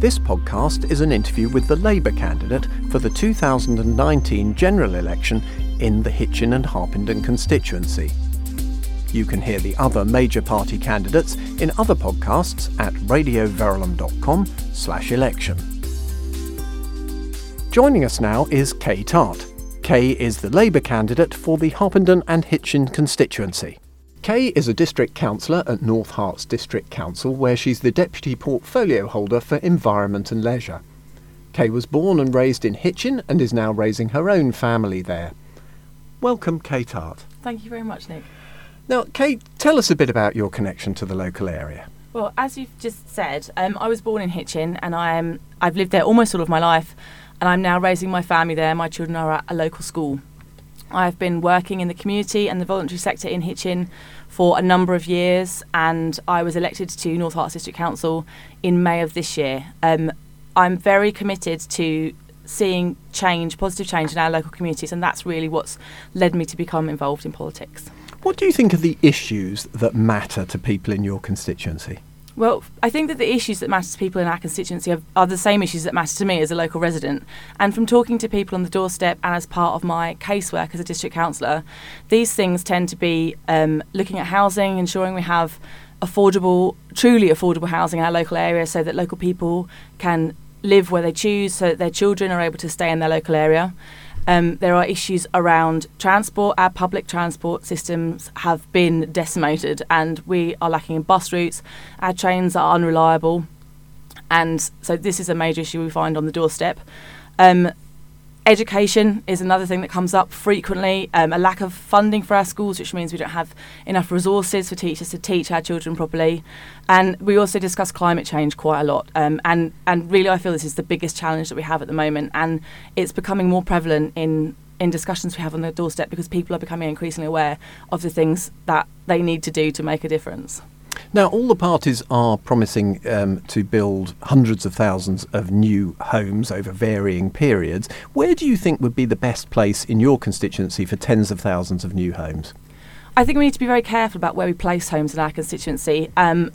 This podcast is an interview with the Labour candidate for the 2019 general election in the Hitchin and Harpenden constituency. You can hear the other major party candidates in other podcasts at radioverulam.com slash election. Joining us now is Kay Tart. Kay is the Labour candidate for the Harpenden and Hitchin constituency. Kay is a district councillor at North Herts District Council, where she's the deputy portfolio holder for environment and leisure. Kay was born and raised in Hitchin and is now raising her own family there. Welcome, Kay Tart. Thank you very much, Nick. Now, Kay, tell us a bit about your connection to the local area. Well, as you've just said, um, I was born in Hitchin and I am, I've lived there almost all of my life and I'm now raising my family there. My children are at a local school. I've been working in the community and the voluntary sector in Hitchin for a number of years, and I was elected to North Herts District Council in May of this year. Um, I'm very committed to seeing change, positive change in our local communities, and that's really what's led me to become involved in politics. What do you think are the issues that matter to people in your constituency? Well, I think that the issues that matter to people in our constituency are, are, the same issues that matter to me as a local resident. And from talking to people on the doorstep and as part of my casework as a district councillor, these things tend to be um, looking at housing, ensuring we have affordable, truly affordable housing in our local area so that local people can live where they choose, so that their children are able to stay in their local area. Um, there are issues around transport. Our public transport systems have been decimated, and we are lacking in bus routes. Our trains are unreliable, and so this is a major issue we find on the doorstep. Um, Education is another thing that comes up frequently. Um, a lack of funding for our schools, which means we don't have enough resources for teachers to teach our children properly. And we also discuss climate change quite a lot. Um, and, and really, I feel this is the biggest challenge that we have at the moment. And it's becoming more prevalent in, in discussions we have on the doorstep because people are becoming increasingly aware of the things that they need to do to make a difference. Now, all the parties are promising um, to build hundreds of thousands of new homes over varying periods. Where do you think would be the best place in your constituency for tens of thousands of new homes? I think we need to be very careful about where we place homes in our constituency. Um,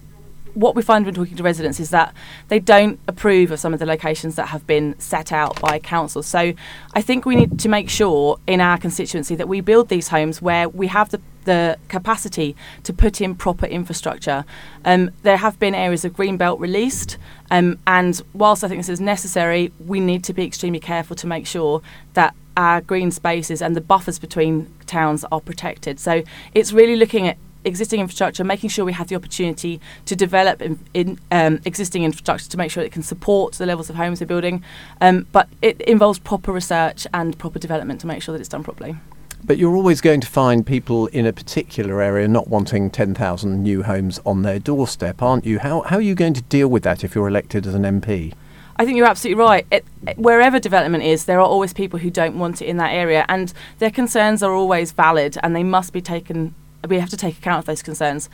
what we find when talking to residents is that they don't approve of some of the locations that have been set out by council. So I think we need to make sure in our constituency that we build these homes where we have the the capacity to put in proper infrastructure. Um, there have been areas of green belt released, um, and whilst I think this is necessary, we need to be extremely careful to make sure that our green spaces and the buffers between towns are protected. So it's really looking at existing infrastructure, making sure we have the opportunity to develop in, in um, existing infrastructure to make sure it can support the levels of homes we're building. Um, but it involves proper research and proper development to make sure that it's done properly. But you're always going to find people in a particular area not wanting 10,000 new homes on their doorstep, aren't you? How, how are you going to deal with that if you're elected as an MP? I think you're absolutely right. It, wherever development is, there are always people who don't want it in that area, and their concerns are always valid and they must be taken we have to take account of those concerns.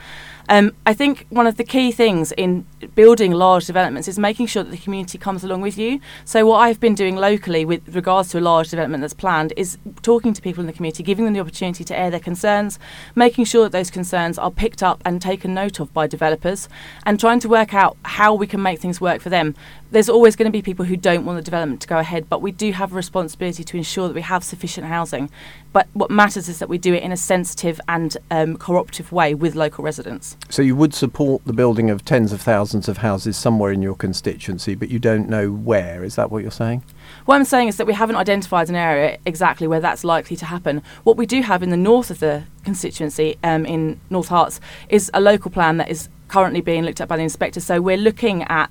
Um, I think one of the key things in building large developments is making sure that the community comes along with you. So, what I've been doing locally with regards to a large development that's planned is talking to people in the community, giving them the opportunity to air their concerns, making sure that those concerns are picked up and taken note of by developers, and trying to work out how we can make things work for them. There's always going to be people who don't want the development to go ahead, but we do have a responsibility to ensure that we have sufficient housing. But what matters is that we do it in a sensitive and um, cooperative way with local residents. So you would support the building of tens of thousands of houses somewhere in your constituency, but you don't know where. Is that what you're saying? What I'm saying is that we haven't identified an area exactly where that's likely to happen. What we do have in the north of the constituency, um, in North Herts, is a local plan that is currently being looked at by the inspector. So we're looking at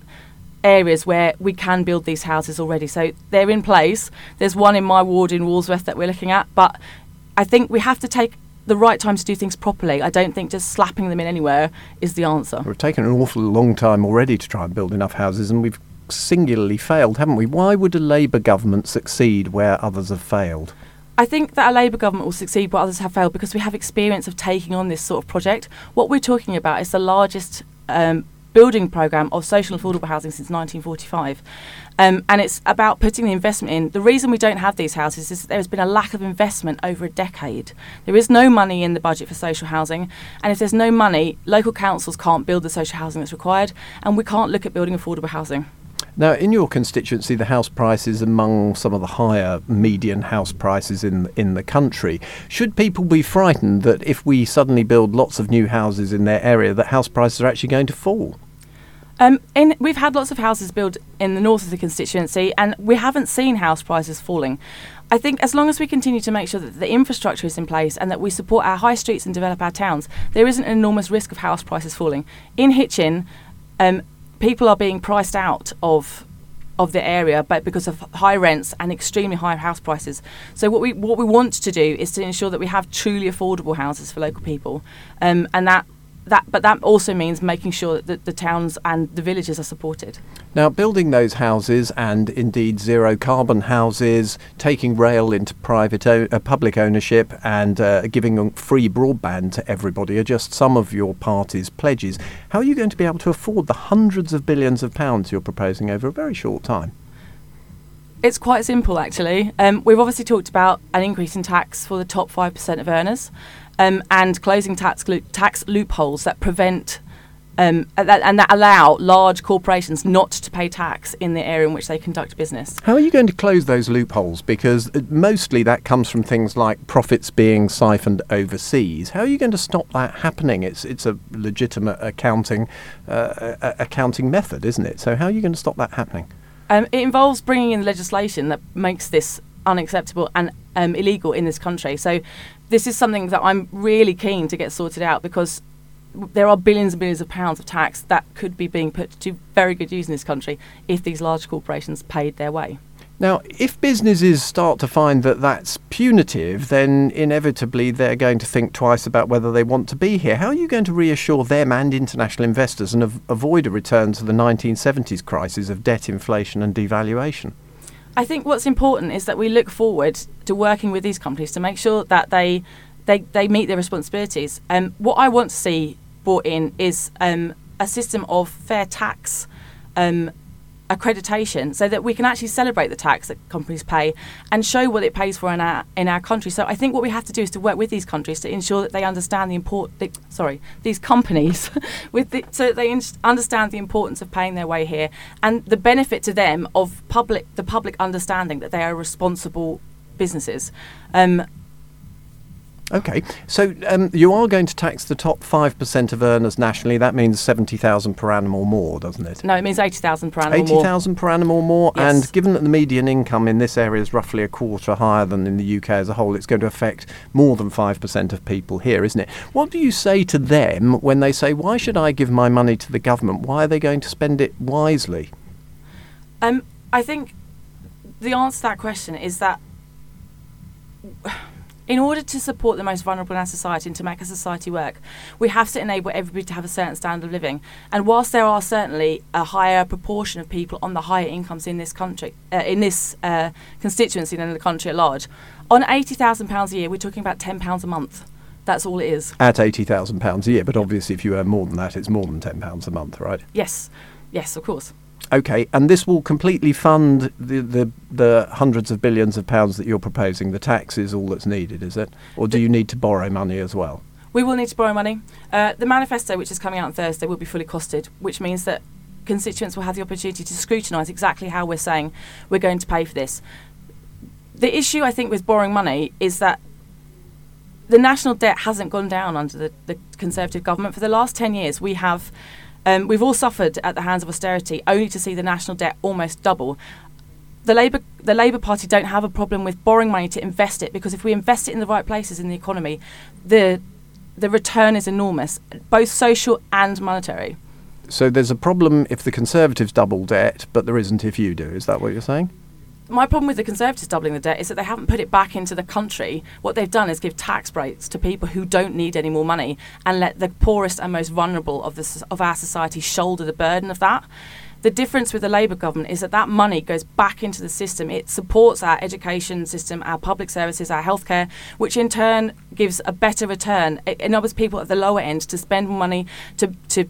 areas where we can build these houses already. So they're in place. There's one in my ward in Walsworth that we're looking at, but I think we have to take the right time to do things properly. I don't think just slapping them in anywhere is the answer. We've taken an awful long time already to try and build enough houses, and we've singularly failed, haven't we? Why would a Labour government succeed where others have failed? I think that a Labour government will succeed where others have failed because we have experience of taking on this sort of project. What we're talking about is the largest um, building programme of social affordable housing since 1945. Um, and it's about putting the investment in. The reason we don't have these houses is there's been a lack of investment over a decade. There is no money in the budget for social housing, and if there's no money, local councils can't build the social housing that's required, and we can't look at building affordable housing. Now, in your constituency, the house price is among some of the higher median house prices in in the country. Should people be frightened that if we suddenly build lots of new houses in their area, that house prices are actually going to fall? Um, in, we've had lots of houses built in the north of the constituency, and we haven't seen house prices falling. I think as long as we continue to make sure that the infrastructure is in place and that we support our high streets and develop our towns, there isn't an enormous risk of house prices falling. In Hitchin, um, people are being priced out of of the area, but because of high rents and extremely high house prices. So what we what we want to do is to ensure that we have truly affordable houses for local people, um, and that that, but that also means making sure that the towns and the villages are supported. Now, building those houses and indeed zero carbon houses, taking rail into private o- uh, public ownership, and uh, giving free broadband to everybody are just some of your party's pledges. How are you going to be able to afford the hundreds of billions of pounds you're proposing over a very short time? It's quite simple, actually. Um, we've obviously talked about an increase in tax for the top 5% of earners um, and closing tax, lo- tax loopholes that prevent um, that, and that allow large corporations not to pay tax in the area in which they conduct business. How are you going to close those loopholes? Because uh, mostly that comes from things like profits being siphoned overseas. How are you going to stop that happening? It's it's a legitimate accounting uh, accounting method, isn't it? So how are you going to stop that happening? Um, it involves bringing in legislation that makes this unacceptable and um, illegal in this country. So this is something that I'm really keen to get sorted out because there are billions and billions of pounds of tax that could be being put to very good use in this country if these large corporations paid their way. Now, if businesses start to find that that's punitive, then inevitably they're going to think twice about whether they want to be here. How are you going to reassure them and international investors and av- avoid a return to the 1970s crisis of debt inflation and devaluation? I think what's important is that we look forward to working with these companies to make sure that they they, they meet their responsibilities. Um, what I want to see brought in is um, a system of fair tax um, accreditation so that we can actually celebrate the tax that companies pay and show what it pays for in our in our country. So I think what we have to do is to work with these countries to ensure that they understand the import. The, sorry, these companies with the, so that they in- understand the importance of paying their way here and the benefit to them of public the public understanding that they are responsible businesses. Um, Okay, so um, you are going to tax the top 5% of earners nationally. That means 70,000 per annum or more, doesn't it? No, it means 80,000 per annum 80,000 per annum or more. Yes. And given that the median income in this area is roughly a quarter higher than in the UK as a whole, it's going to affect more than 5% of people here, isn't it? What do you say to them when they say, why should I give my money to the government? Why are they going to spend it wisely? Um, I think the answer to that question is that in order to support the most vulnerable in our society and to make our society work, we have to enable everybody to have a certain standard of living. And whilst there are certainly a higher proportion of people on the higher incomes in this country, uh, in this uh, constituency than in the country at large, on eighty thousand pounds a year, we're talking about ten pounds a month. That's all it is. At £80,000 a year, but obviously if you earn more than that, it's more than £10 a month, right? Yes, yes, of course. Okay, and this will completely fund the, the, the hundreds of billions of pounds that you're proposing. The tax is all that's needed, is it? Or do you need to borrow money as well? We will need to borrow money. Uh, the manifesto, which is coming out on Thursday, will be fully costed, which means that constituents will have the opportunity to scrutinise exactly how we're saying we're going to pay for this. The issue, I think, with borrowing money is that the national debt hasn't gone down under the, the Conservative government. For the last 10 years, we have. Um, we've all suffered at the hands of austerity, only to see the national debt almost double. The Labour, the Labour Party don't have a problem with borrowing money to invest it because if we invest it in the right places in the economy, the the return is enormous, both social and monetary. So there's a problem if the Conservatives double debt, but there isn't if you do. Is that what you're saying? My problem with the Conservatives doubling the debt is that they haven't put it back into the country. What they've done is give tax breaks to people who don't need any more money and let the poorest and most vulnerable of, the, of our society shoulder the burden of that. The difference with the Labour government is that that money goes back into the system. It supports our education system, our public services, our healthcare, which in turn gives a better return. It enables people at the lower end to spend money to, to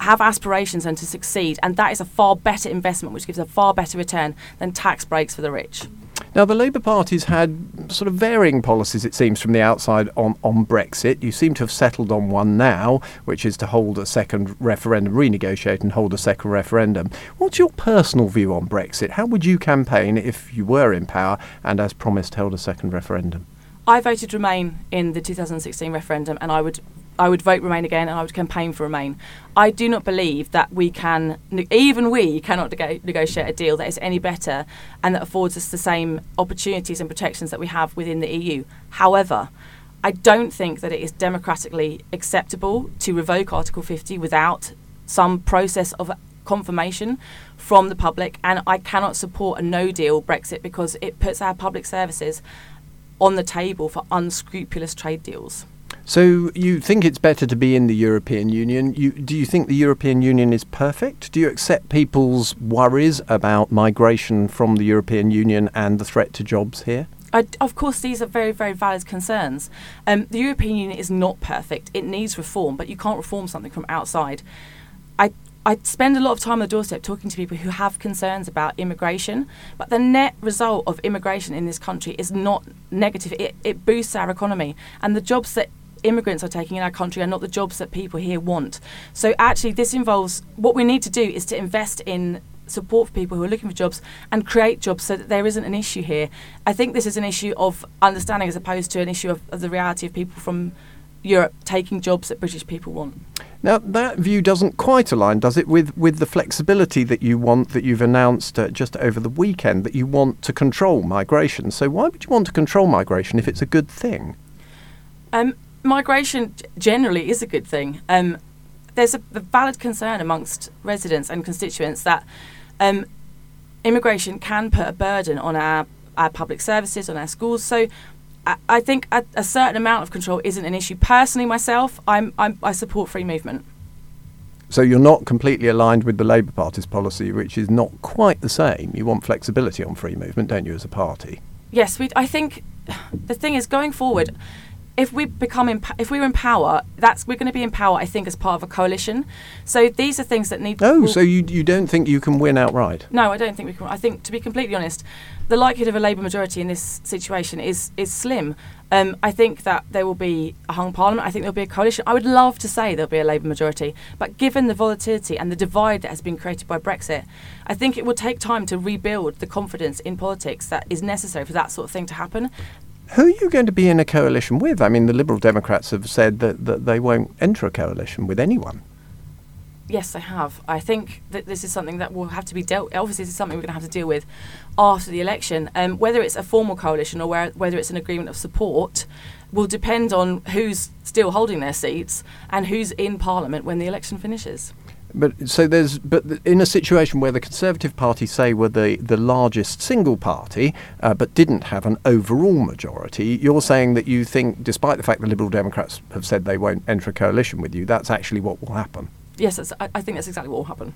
have aspirations and to succeed. And that is a far better investment, which gives a far better return than tax breaks for the rich. Now, the Labour Party's had sort of varying policies, it seems, from the outside on, on Brexit. You seem to have settled on one now, which is to hold a second referendum, renegotiate and hold a second referendum. What's your personal view on Brexit? How would you campaign if you were in power and, as promised, held a second referendum? I voted Remain in the 2016 referendum, and I would I would vote Remain again and I would campaign for Remain. I do not believe that we can, even we cannot neg- negotiate a deal that is any better and that affords us the same opportunities and protections that we have within the EU. However, I don't think that it is democratically acceptable to revoke Article 50 without some process of confirmation from the public, and I cannot support a no deal Brexit because it puts our public services on the table for unscrupulous trade deals. So you think it's better to be in the European Union? You, do you think the European Union is perfect? Do you accept people's worries about migration from the European Union and the threat to jobs here? I, of course, these are very, very valid concerns. Um, the European Union is not perfect. It needs reform, but you can't reform something from outside. I, I spend a lot of time on the doorstep talking to people who have concerns about immigration, but the net result of immigration in this country is not negative. It, it boosts our economy, and the jobs that immigrants are taking in our country are not the jobs that people here want. So actually, this involves what we need to do is to invest in support for people who are looking for jobs and create jobs so that there isn't an issue here. I think this is an issue of understanding as opposed to an issue of, of the reality of people from Europe taking jobs that British people want. Now, that view doesn't quite align, does it, with, with the flexibility that you want, that you've announced uh, just over the weekend, that you want to control migration? So, why would you want to control migration if it's a good thing? Um, migration generally is a good thing. Um, there's a, a, valid concern amongst residents and constituents that um, immigration can put a burden on our, our public services, on our schools. So I, I think a, a, certain amount of control isn't an issue. Personally, myself, I'm, I'm, I support free movement. So you're not completely aligned with the Labour Party's policy, which is not quite the same. You want flexibility on free movement, don't you, as a party? Yes, we. I think the thing is going forward if we become in, if we're in power, that's we're going to be in power. I think as part of a coalition. So these are things that need. Oh, so you you don't think you can win outright? No, I don't think we can. I think to be completely honest, the likelihood of a Labour majority in this situation is is slim. Um, I think that there will be a hung parliament. I think there'll be a coalition. I would love to say there'll be a Labour majority, but given the volatility and the divide that has been created by Brexit, I think it will take time to rebuild the confidence in politics that is necessary for that sort of thing to happen. Who are you going to be in a coalition with? I mean, the Liberal Democrats have said that, that they won't enter a coalition with anyone. Yes, they have. I think that this is something that will have to be dealt. Obviously, this is something we're going to have to deal with after the election. Um, whether it's a formal coalition or where, whether it's an agreement of support will depend on who's still holding their seats and who's in Parliament when the election finishes. But so there's, but in a situation where the Conservative Party say were the, the largest single party, uh, but didn't have an overall majority, you're saying that you think, despite the fact the Liberal Democrats have said they won't enter a coalition with you, that's actually what will happen. Yes, I, I think that's exactly what will happen.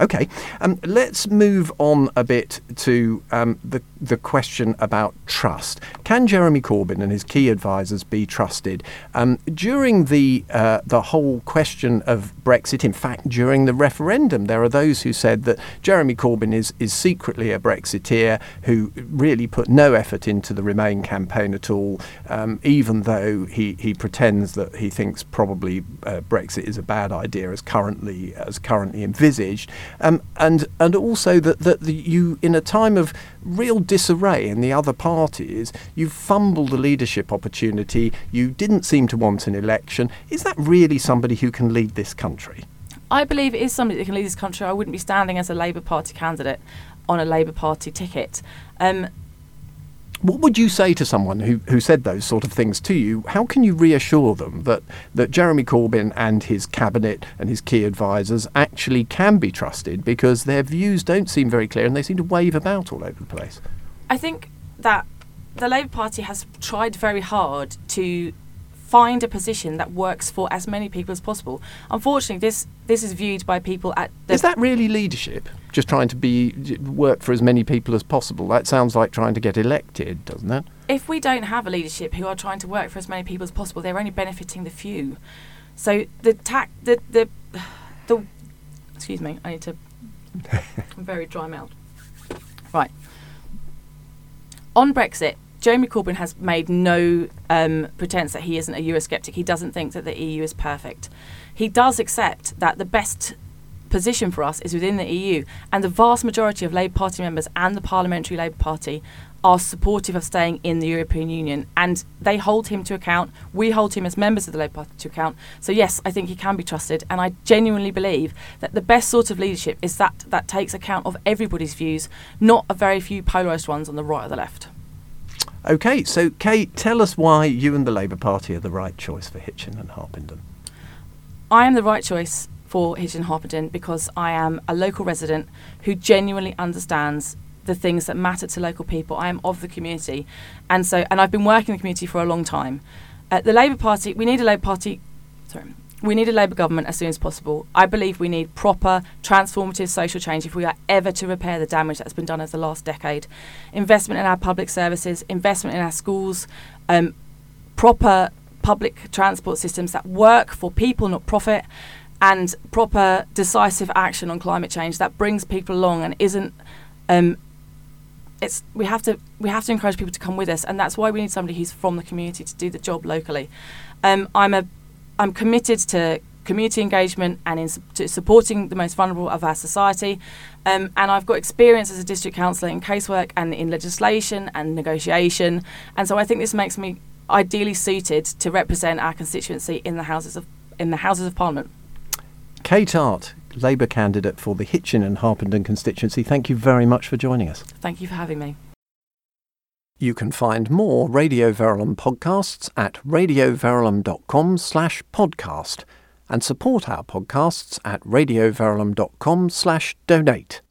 Okay, um, let's move on a bit to um, the the question about trust. Can Jeremy Corbyn and his key advisers be trusted? Um, during the uh, the whole question of Brexit, in fact, during the referendum, there are those who said that Jeremy Corbyn is is secretly a Brexiteer who really put no effort into the Remain campaign at all, um, even though he, he pretends that he thinks probably uh, Brexit is a bad idea as currently as currently envisaged um, and and also that that you in a time of real disarray in the other parties, you fumbled the leadership opportunity. You didn't seem to want an election. Is that really somebody who can lead this country? I believe it is somebody that can lead this country. I wouldn't be standing as a Labour Party candidate on a Labour Party ticket. Um, what would you say to someone who, who said those sort of things to you? How can you reassure them that, that Jeremy Corbyn and his cabinet and his key advisers actually can be trusted because their views don't seem very clear and they seem to wave about all over the place? I think that the Labour Party has tried very hard to find a position that works for as many people as possible. Unfortunately, this this is viewed by people at. is that really leadership? Just trying to be work for as many people as possible. That sounds like trying to get elected, doesn't it? If we don't have a leadership who are trying to work for as many people as possible, they're only benefiting the few. So the tac the the the. Excuse me, I need to. I'm very dry mouth. Right. On Brexit, Jeremy Corbyn has made no um, pretense that he isn't a Eurosceptic. He doesn't think that the EU is perfect. He does accept that the best position for us is within the EU, and the vast majority of Labour Party members and the Parliamentary Labour Party are supportive of staying in the European Union, and they hold him to account. We hold him as members of the Labour Party to account. So yes, I think he can be trusted, and I genuinely believe that the best sort of leadership is that that takes account of everybody's views, not a very few polarised ones on the right or the left. Okay, so Kate, tell us why you and the Labour Party are the right choice for Hitchin and Harpenden. I am the right choice for Hitchin and Harpenden because I am a local resident who genuinely understands the things that matter to local people. I am of the community, and so and I've been working in the community for a long time. Uh, the Labour Party, we need a Labour Party. Sorry. We need a Labour government as soon as possible. I believe we need proper, transformative social change if we are ever to repair the damage that's been done over the last decade. Investment in our public services, investment in our schools, um, proper public transport systems that work for people, not profit, and proper decisive action on climate change that brings people along and isn't um, it's we have to we have to encourage people to come with us and that's why we need somebody who's from the community to do the job locally um, I'm a I'm committed to community engagement and in su- supporting the most vulnerable of our society um, and I've got experience as a district councillor in casework and in legislation and negotiation and so I think this makes me ideally suited to represent our constituency in the houses of in the houses of parliament Kay Tart, Labour candidate for the Hitchin and Harpenden constituency, thank you very much for joining us. Thank you for having me. You can find more Radio Verulam podcasts at radioverulam.com slash podcast and support our podcasts at radioverulam.com slash donate.